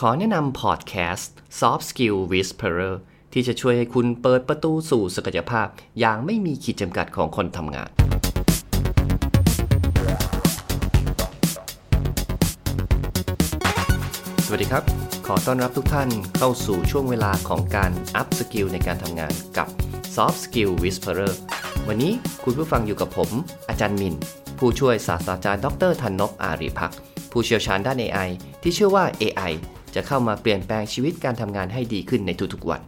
ขอแนะนำพอดแคสต์ Soft Skill Whisperer ที่จะช่วยให้คุณเปิดประตูสู่ศักยภาพ อย่างไม่มีขีดจำกัดของคนทำงาน สวัสดีครับ ขอต้อนรับทุกท่านเข้าสู่ช่วงเวลาของการ upskill ในการทำงานกับ Soft Skill Whisperer วันนี้คุณผู้ฟังอยู่กับผม อาจารย์มิน ผู้ช่วยศาสตราจารย์ดร.ธันนพอารีพักผู้เชี่ยวชาญด้าน AI ที่เชื่อว่า AI จะเข้ามาเปลี่ยนแปลงชีวิตการทำงานให้ดีขึ้นในทุกๆวัน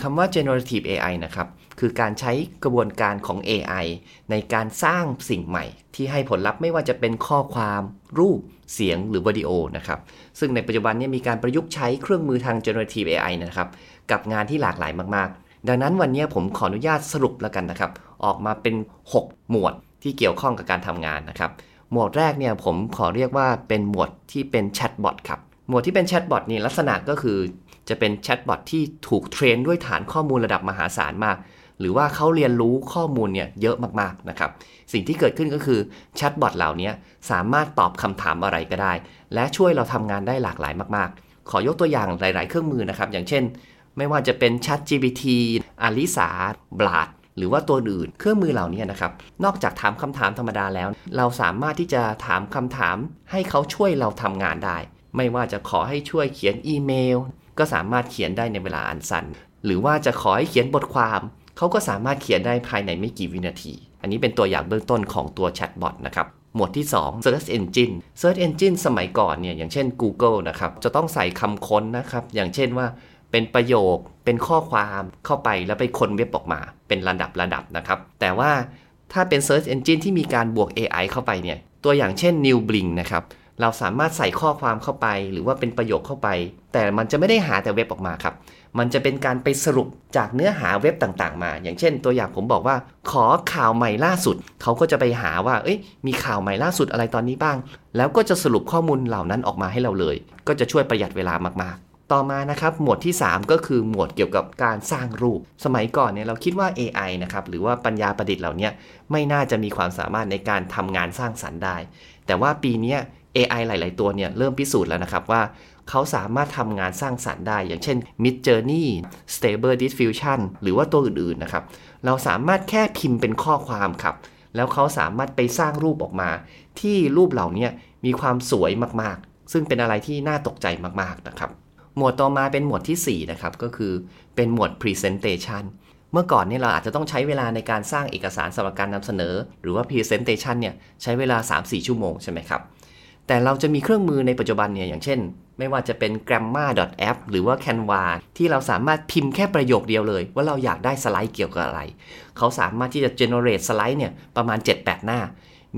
คำว่า generative AI นะครับ คือการใช้กระบวนการของ AI ในการสร้างสิ่งใหม่ ที่ให้ผลลัพธ์ไม่ว่าจะเป็นข้อความ รูป เสียงหรือวิดีโอนะครับ ซึ่งในปัจจุบันนี้มีการประยุกต์ใช้เครื่องมือทาง generative AI นะครับ กับงานที่หลากหลายมากๆ ดังนั้นวันนี้ผมขออนุญาตสรุปแล้วกันนะครับ ออกมาเป็น 6 หมวดที่เกี่ยวข้องกับการทำงานนะครับ หมวดแรกเนี่ยผมขอเรียกว่าเป็นหมวดที่เป็นแชทบอทครับ หมวดที่เป็นแชทบอทนี่ลักษณะก็คือจะเป็นแชทบอทที่ถูก train ด้วยฐานข้อมูลระดับมหาศาลมาก หรือว่าเขาเรียนรู้ข้อมูลเนี่ยเยอะมากๆนะครับสิ่งที่เกิดขึ้นก็คือแชทบอทเหล่านี้สามารถตอบคำถามอะไรก็ได้ และช่วยเราทำงานได้หลากหลายมากๆ ขอยกตัวอย่างหลาย ๆ เครื่องมือนะครับ อย่างเช่น ไม่ว่าจะเป็น Chat GPT อลิสาบลาดหรือว่าตัวอื่นเครื่องมือเหล่านี้นะครับ นอกจากถามคำถามธรรมดาแล้ว เราสามารถที่จะถามคำถามให้เขาช่วยเราทำงานได้ ไม่ว่าจะขอให้ช่วยเขียนอีเมล ก็สามารถเขียนได้ในเวลาอันสั้น หรือว่าจะขอให้เขียนบทความเขาก็สามารถเขียนได้ภายในไม่กี่วินาที อันนี้เป็นตัวอย่างเบื้องต้นของตัวแชทบอทนะครับหมวดที่ 2 Search Engine Search Engine สมัยก่อนเนี่ยอย่างเช่น Google นะครับจะต้องใส่คำค้นนะครับ อย่างเช่นว่าเป็นประโยค เป็นข้อความเข้าไปแล้วไปค้นเว็บออกมา เป็นระดับระดับนะครับ แต่ว่าถ้าเป็น Search Engine ที่มีการบวก AI เข้าไปเนี่ยตัวอย่างเช่น New Bling นะครับ เราสามารถใส่ข้อความเข้าไป หรือว่าเป็นประโยคเข้าไป แต่มันจะไม่ได้หาแต่เว็บออกมาครับ มันจะเป็นการไปสรุปจากเนื้อหาเว็บต่างๆ มา อย่างเช่น ตัวอย่างผมบอกว่า ขอข่าวใหม่ล่าสุด เขาก็จะไปหาว่า เอ้ย มีข่าวใหม่ล่าสุดอะไรตอนนี้บ้าง แล้วก็จะสรุปข้อมูลเหล่านั้นออกมาให้เราเลย ก็จะช่วยประหยัดเวลามากๆต่อมานะครับหมวดที่ 3 ก็คือหมวดเกี่ยวกับการสร้างรูป สมัยก่อนเนี่ยเราคิดว่า AI นะครับหรือว่าปัญญาประดิษฐ์เหล่านี้ไม่น่าจะมีความสามารถในการทำงานสร้างสรรค์ได้ แต่ว่าปีนี้ AI หลาย ๆ ตัวเนี่ยเริ่มพิสูจน์แล้วนะครับว่าเขาสามารถทำงานสร้างสรรค์ได้ อย่างเช่น Mid Journey Stable Diffusion หรือว่าตัวอื่น ๆ นะครับ เราสามารถแค่พิมพ์เป็นข้อความครับ แล้วเขาสามารถไปสร้างรูปออกมา ที่รูปเหล่านี้มีความสวยมาก ๆ ซึ่งเป็นอะไรที่น่าตกใจมาก ๆ นะครับ หมวดต่อมาเป็นหมวดที่ 4 นะครับ ก็คือเป็นหมวด Presentation เมื่อก่อนเนี่ยเราอาจจะต้องใช้เวลาในการสร้างเอกสารสำหรับการนำเสนอ หรือว่า Presentation เนี่ยใช้เวลา 3-4 ชั่วโมงใช่ไหมครับ แต่เราจะมีเครื่องมือในปัจจุบันเนี่ยอย่างเช่น ไม่ว่าจะเป็น grammar.app หรือว่า Canva ที่เราสามารถพิมพ์แค่ประโยคเดียวเลย ว่าเราอยากได้สไลด์เกี่ยวกับอะไร เขาสามารถที่จะ generate สไลด์เนี่ยประมาณ 7-8 หน้า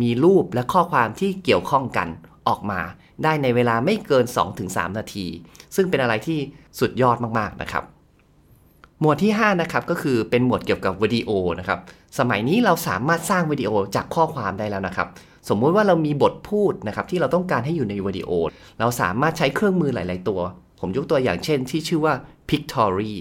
มีรูปและข้อความที่เกี่ยวข้องกันออกมา ได้ในเวลาไม่เกิน 2-3 นาที ซึ่งเป็นอะไรที่สุดยอดมากๆนะครับ หมวดที่ 5 นะครับ ก็คือเป็นหมวดเกี่ยวกับวิดีโอนะครับ สมัยนี้เราสามารถสร้างวิดีโอจากข้อความได้แล้วนะครับ สมมุติว่าเรามีบทพูดนะครับที่เราต้องการให้อยู่ในวิดีโอ เราสามารถใช้เครื่องมือหลาย ๆ ตัว ผมยกตัวอย่างเช่น ที่ชื่อว่า Pictory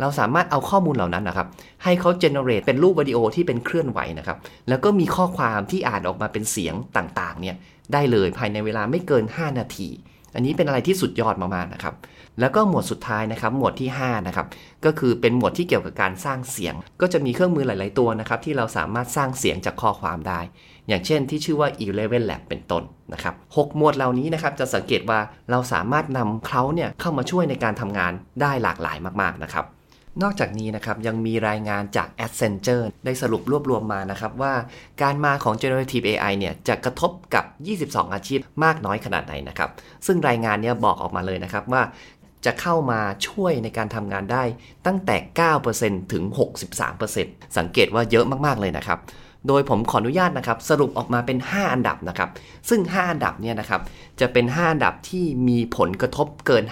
เราสามารถเอาข้อมูลเหล่านั้นนะครับ ให้เขา generate เป็นรูปวิดีโอที่เป็นเคลื่อนไหวนะครับ แล้วก็มีข้อความที่อ่านออกมาเป็นเสียงต่าง ๆ เนี่ยได้เลยภายในเวลาไม่เกิน 5 นาที อันนี้เป็นอะไรที่สุดยอดมากๆนะครับ แล้วก็หมวดสุดท้ายนะครับ หมวดที่5นะครับ ก็คือเป็นหมวดที่เกี่ยวกับการสร้างเสียง ก็จะมีเครื่องมือหลาย ๆ ตัวนะครับ ที่เราสามารถสร้างเสียงจากข้อความได้ อย่างเช่นที่ชื่อว่า Eleven Lab เป็นต้นนะครับหหมวดเหล่านี้นะครับ จะสังเกตว่าเราสามารถนำเขาเนี่ยเข้ามาช่วยในการทำงานได้หลากหลายมาก ๆ นะครับ นอกจากนี้นะครับยังมีรายงานจาก Accenture ได้สรุปรวบรวมมานะครับว่าการมาของ generative AI เนี่ยจะกระทบกับ 22 อาชีพมากน้อยขนาดไหนนะครับ ซึ่งรายงานเนี่ยบอกออกมาเลยนะครับว่าจะเข้ามาช่วยในการทำงานได้ตั้งแต่ 9%ถึง 63%สังเกตว่าเยอะมาก ๆ เลยนะครับ โดยผมขออนุญาตนะครับสรุปออกมาเป็น 5 อันดับนะครับ ซึ่ง 5 อันดับเนี่ยนะครับจะเป็น 5 อันดับที่มีผลกระทบเกิน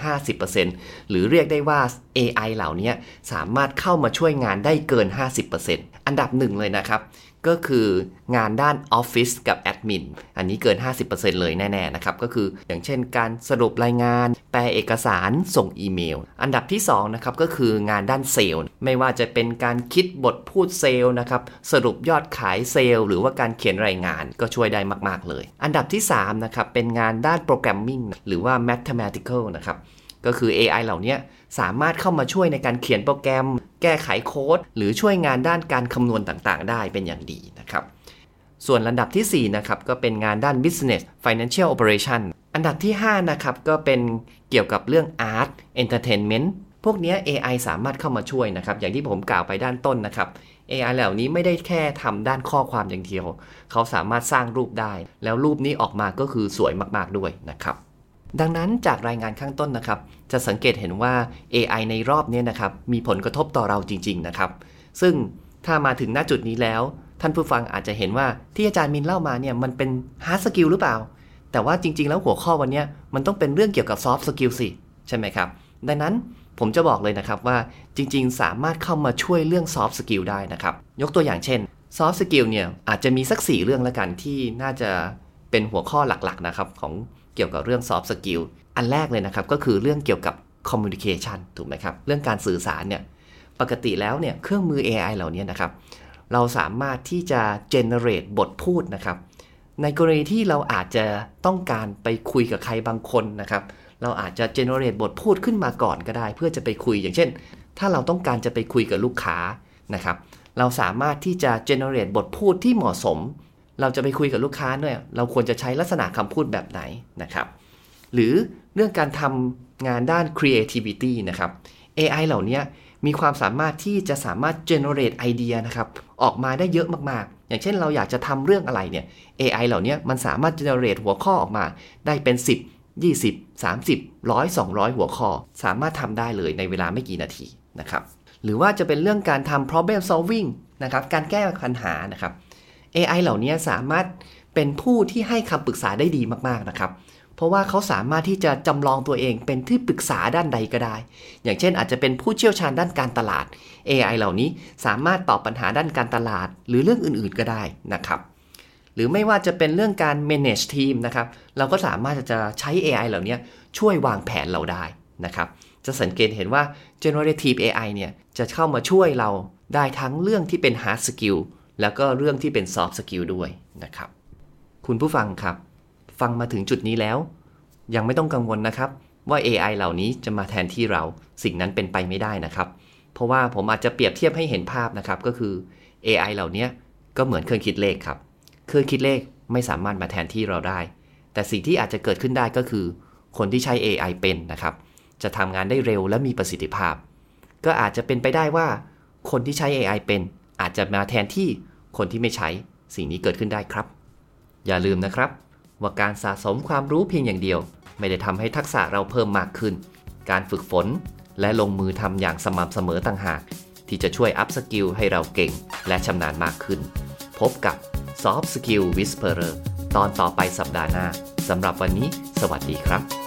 50%หรือเรียกได้ว่า AI เหล่านี้สามารถเข้ามาช่วยงานได้เกิน 50% อันดับหนึ่งเลยนะครับ ก็คืองานด้านออฟฟิศกับแอดมินอันนี้เกิน 50%เลยแน่ๆนะครับ ก็คืออย่างเช่นการสรุปรายงาน แปลเอกสารส่งอีเมล อันดับที่2นะครับก็คืองานด้านเซลล์ ไม่ว่าจะเป็นการคิดบทพูดเซลล์นะครับ สรุปยอดขายเซลล์ หรือว่าการเขียนรายงานก็ช่วยได้มาก ๆ เลย อันดับที่3นะครับเป็นงานด้านโปรแกรมมิ่งหรือว่า mathematical นะครับ ก็คือ AI เหล่านี้สามารถเข้ามาช่วยในการเขียนโปรแกรม แก้ไขโค้ด หรือช่วยงานด้านการคำนวณต่างๆ ได้เป็นอย่างดีนะครับ ส่วนลำดับที่ 4 นะครับ ก็เป็นงานด้าน business financial operation อันดับที่ 5 นะครับ ก็เป็นเกี่ยวกับเรื่อง art entertainment พวกนี้ AI สามารถเข้ามาช่วยนะครับ อย่างที่ผมกล่าวไปด้านต้นนะครับ AI เหล่านี้ไม่ได้แค่ทำด้านข้อความอย่างเดียว เขาสามารถสร้างรูปได้ แล้วรูปนี้ออกมาก็คือสวยมาก ๆ ด้วยนะครับ ดังนั้นจากรายงานข้างต้นนะครับ จะสังเกตเห็นว่า AI ในรอบนี้นะครับมีผลกระทบต่อเราจริง ๆ นะครับ ซึ่งถ้ามาถึงณจุดนี้แล้ว ท่านผู้ฟังอาจจะเห็นว่าที่อาจารย์มินเล่ามาเนี่ยมันเป็น hard skill หรือเปล่า แต่ว่าจริง ๆ แล้วหัวข้อวันนี้มันต้องเป็นเรื่องเกี่ยวกับ soft skill สิใช่ไหมครับ ดังนั้นผมจะบอกเลยนะครับว่าจริง ๆ สามารถเข้ามาช่วยเรื่อง soft skill ได้นะครับ ยกตัวอย่างเช่น soft skill เนี่ยอาจจะมีสัก 4 เรื่องแล้วกันที่น่าจะเป็นหัวข้อหลักๆนะครับของ เกี่ยวกับเรื่อง soft skill อันแรกเลยนะครับก็คือเรื่องเกี่ยวกับ communication ถูกไหมครับ เรื่องการสื่อสารเนี่ยปกติแล้วเนี่ยเครื่องมือ AI เหล่านี้นะครับ เราสามารถที่จะ generate บทพูดนะครับ ในกรณีที่เราอาจจะต้องการไปคุยกับใครบางคนนะครับ เราอาจจะ generate บทพูดขึ้นมาก่อนก็ได้ เพื่อจะไปคุยอย่างเช่น ถ้าเราต้องการจะไปคุยกับลูกค้านะครับ เราสามารถที่จะ generate บทพูดที่เหมาะสม เราจะไปคุยกับลูกค้าเนี่ยเราควรจะใช้ลักษณะคำพูดแบบไหนนะครับ หรือเรื่องการทำงานด้าน creativity นะครับ AI เหล่านี้มีความสามารถที่จะสามารถ generate ไอเดียนะครับ ออกมาได้เยอะมากๆ อย่างเช่นเราอยากจะทำเรื่องอะไรเนี่ย AI เหล่านี้มันสามารถ generate หัวข้อออกมาได้เป็น 10 20 30 100 200 หัวข้อ สามารถทำได้เลยในเวลาไม่กี่นาทีนะครับ หรือว่าจะเป็นเรื่องการทำ problem solving นะครับ การแก้ปัญหานะครับ AI เหล่านี้สามารถเป็นผู้ที่ให้คำปรึกษาได้ดีมากๆนะครับ เพราะว่าเขาสามารถที่จะจำลองตัวเองเป็นที่ปรึกษาด้านใดก็ได้ อย่างเช่น อาจจะเป็นผู้เชี่ยวชาญด้านการตลาด AI เหล่านี้สามารถตอบปัญหาด้านการตลาด หรือเรื่องอื่นๆก็ได้นะครับ หรือไม่ว่าจะเป็นเรื่องการ manage team นะครับ เราก็สามารถจะใช้ AI เหล่านี้ช่วยวางแผนเราได้นะครับ จะสังเกตเห็นว่า generative AI เนี่ยจะเข้ามาช่วยเราได้ทั้งเรื่องที่เป็น hard skill แล้วก็เรื่องที่เป็น soft skill ด้วยนะครับ คุณผู้ฟังครับ ฟังมาถึงจุดนี้แล้ว ยังไม่ต้องกังวลนะครับ ว่า AI เหล่านี้จะมาแทนที่เราสิ่งนั้นเป็นไปไม่ได้นะครับ เพราะว่าผมอาจจะเปรียบเทียบให้เห็นภาพนะครับ ก็คือ AI เหล่านี้ก็เหมือนเครื่องคิดเลขครับ เครื่องคิดเลขไม่สามารถมาแทนที่เราได้ แต่สิ่งที่อาจจะเกิดขึ้นได้ก็คือ คนที่ใช้ AI เป็นนะครับ จะทำงานได้เร็วและมีประสิทธิภาพ ก็อาจจะเป็นไปได้ว่า คนที่ใช้ AI เป็น อาจจะมาแทนที่คนที่ไม่ใช้สิ่งนี้เกิดขึ้นได้ครับ อย่าลืมนะครับ ว่าการสะสมความรู้เพียงอย่างเดียว ไม่ได้ทำให้ทักษะเราเพิ่มมากขึ้น การฝึกฝนและลงมือทำอย่างสม่ำเสมอต่างหาก ที่จะช่วย upskill ให้เราเก่งและชำนาญมากขึ้น พบกับ Soft Skill Whisperer ตอนต่อไปสัปดาห์หน้าสำหรับวันนี้ สวัสดีครับ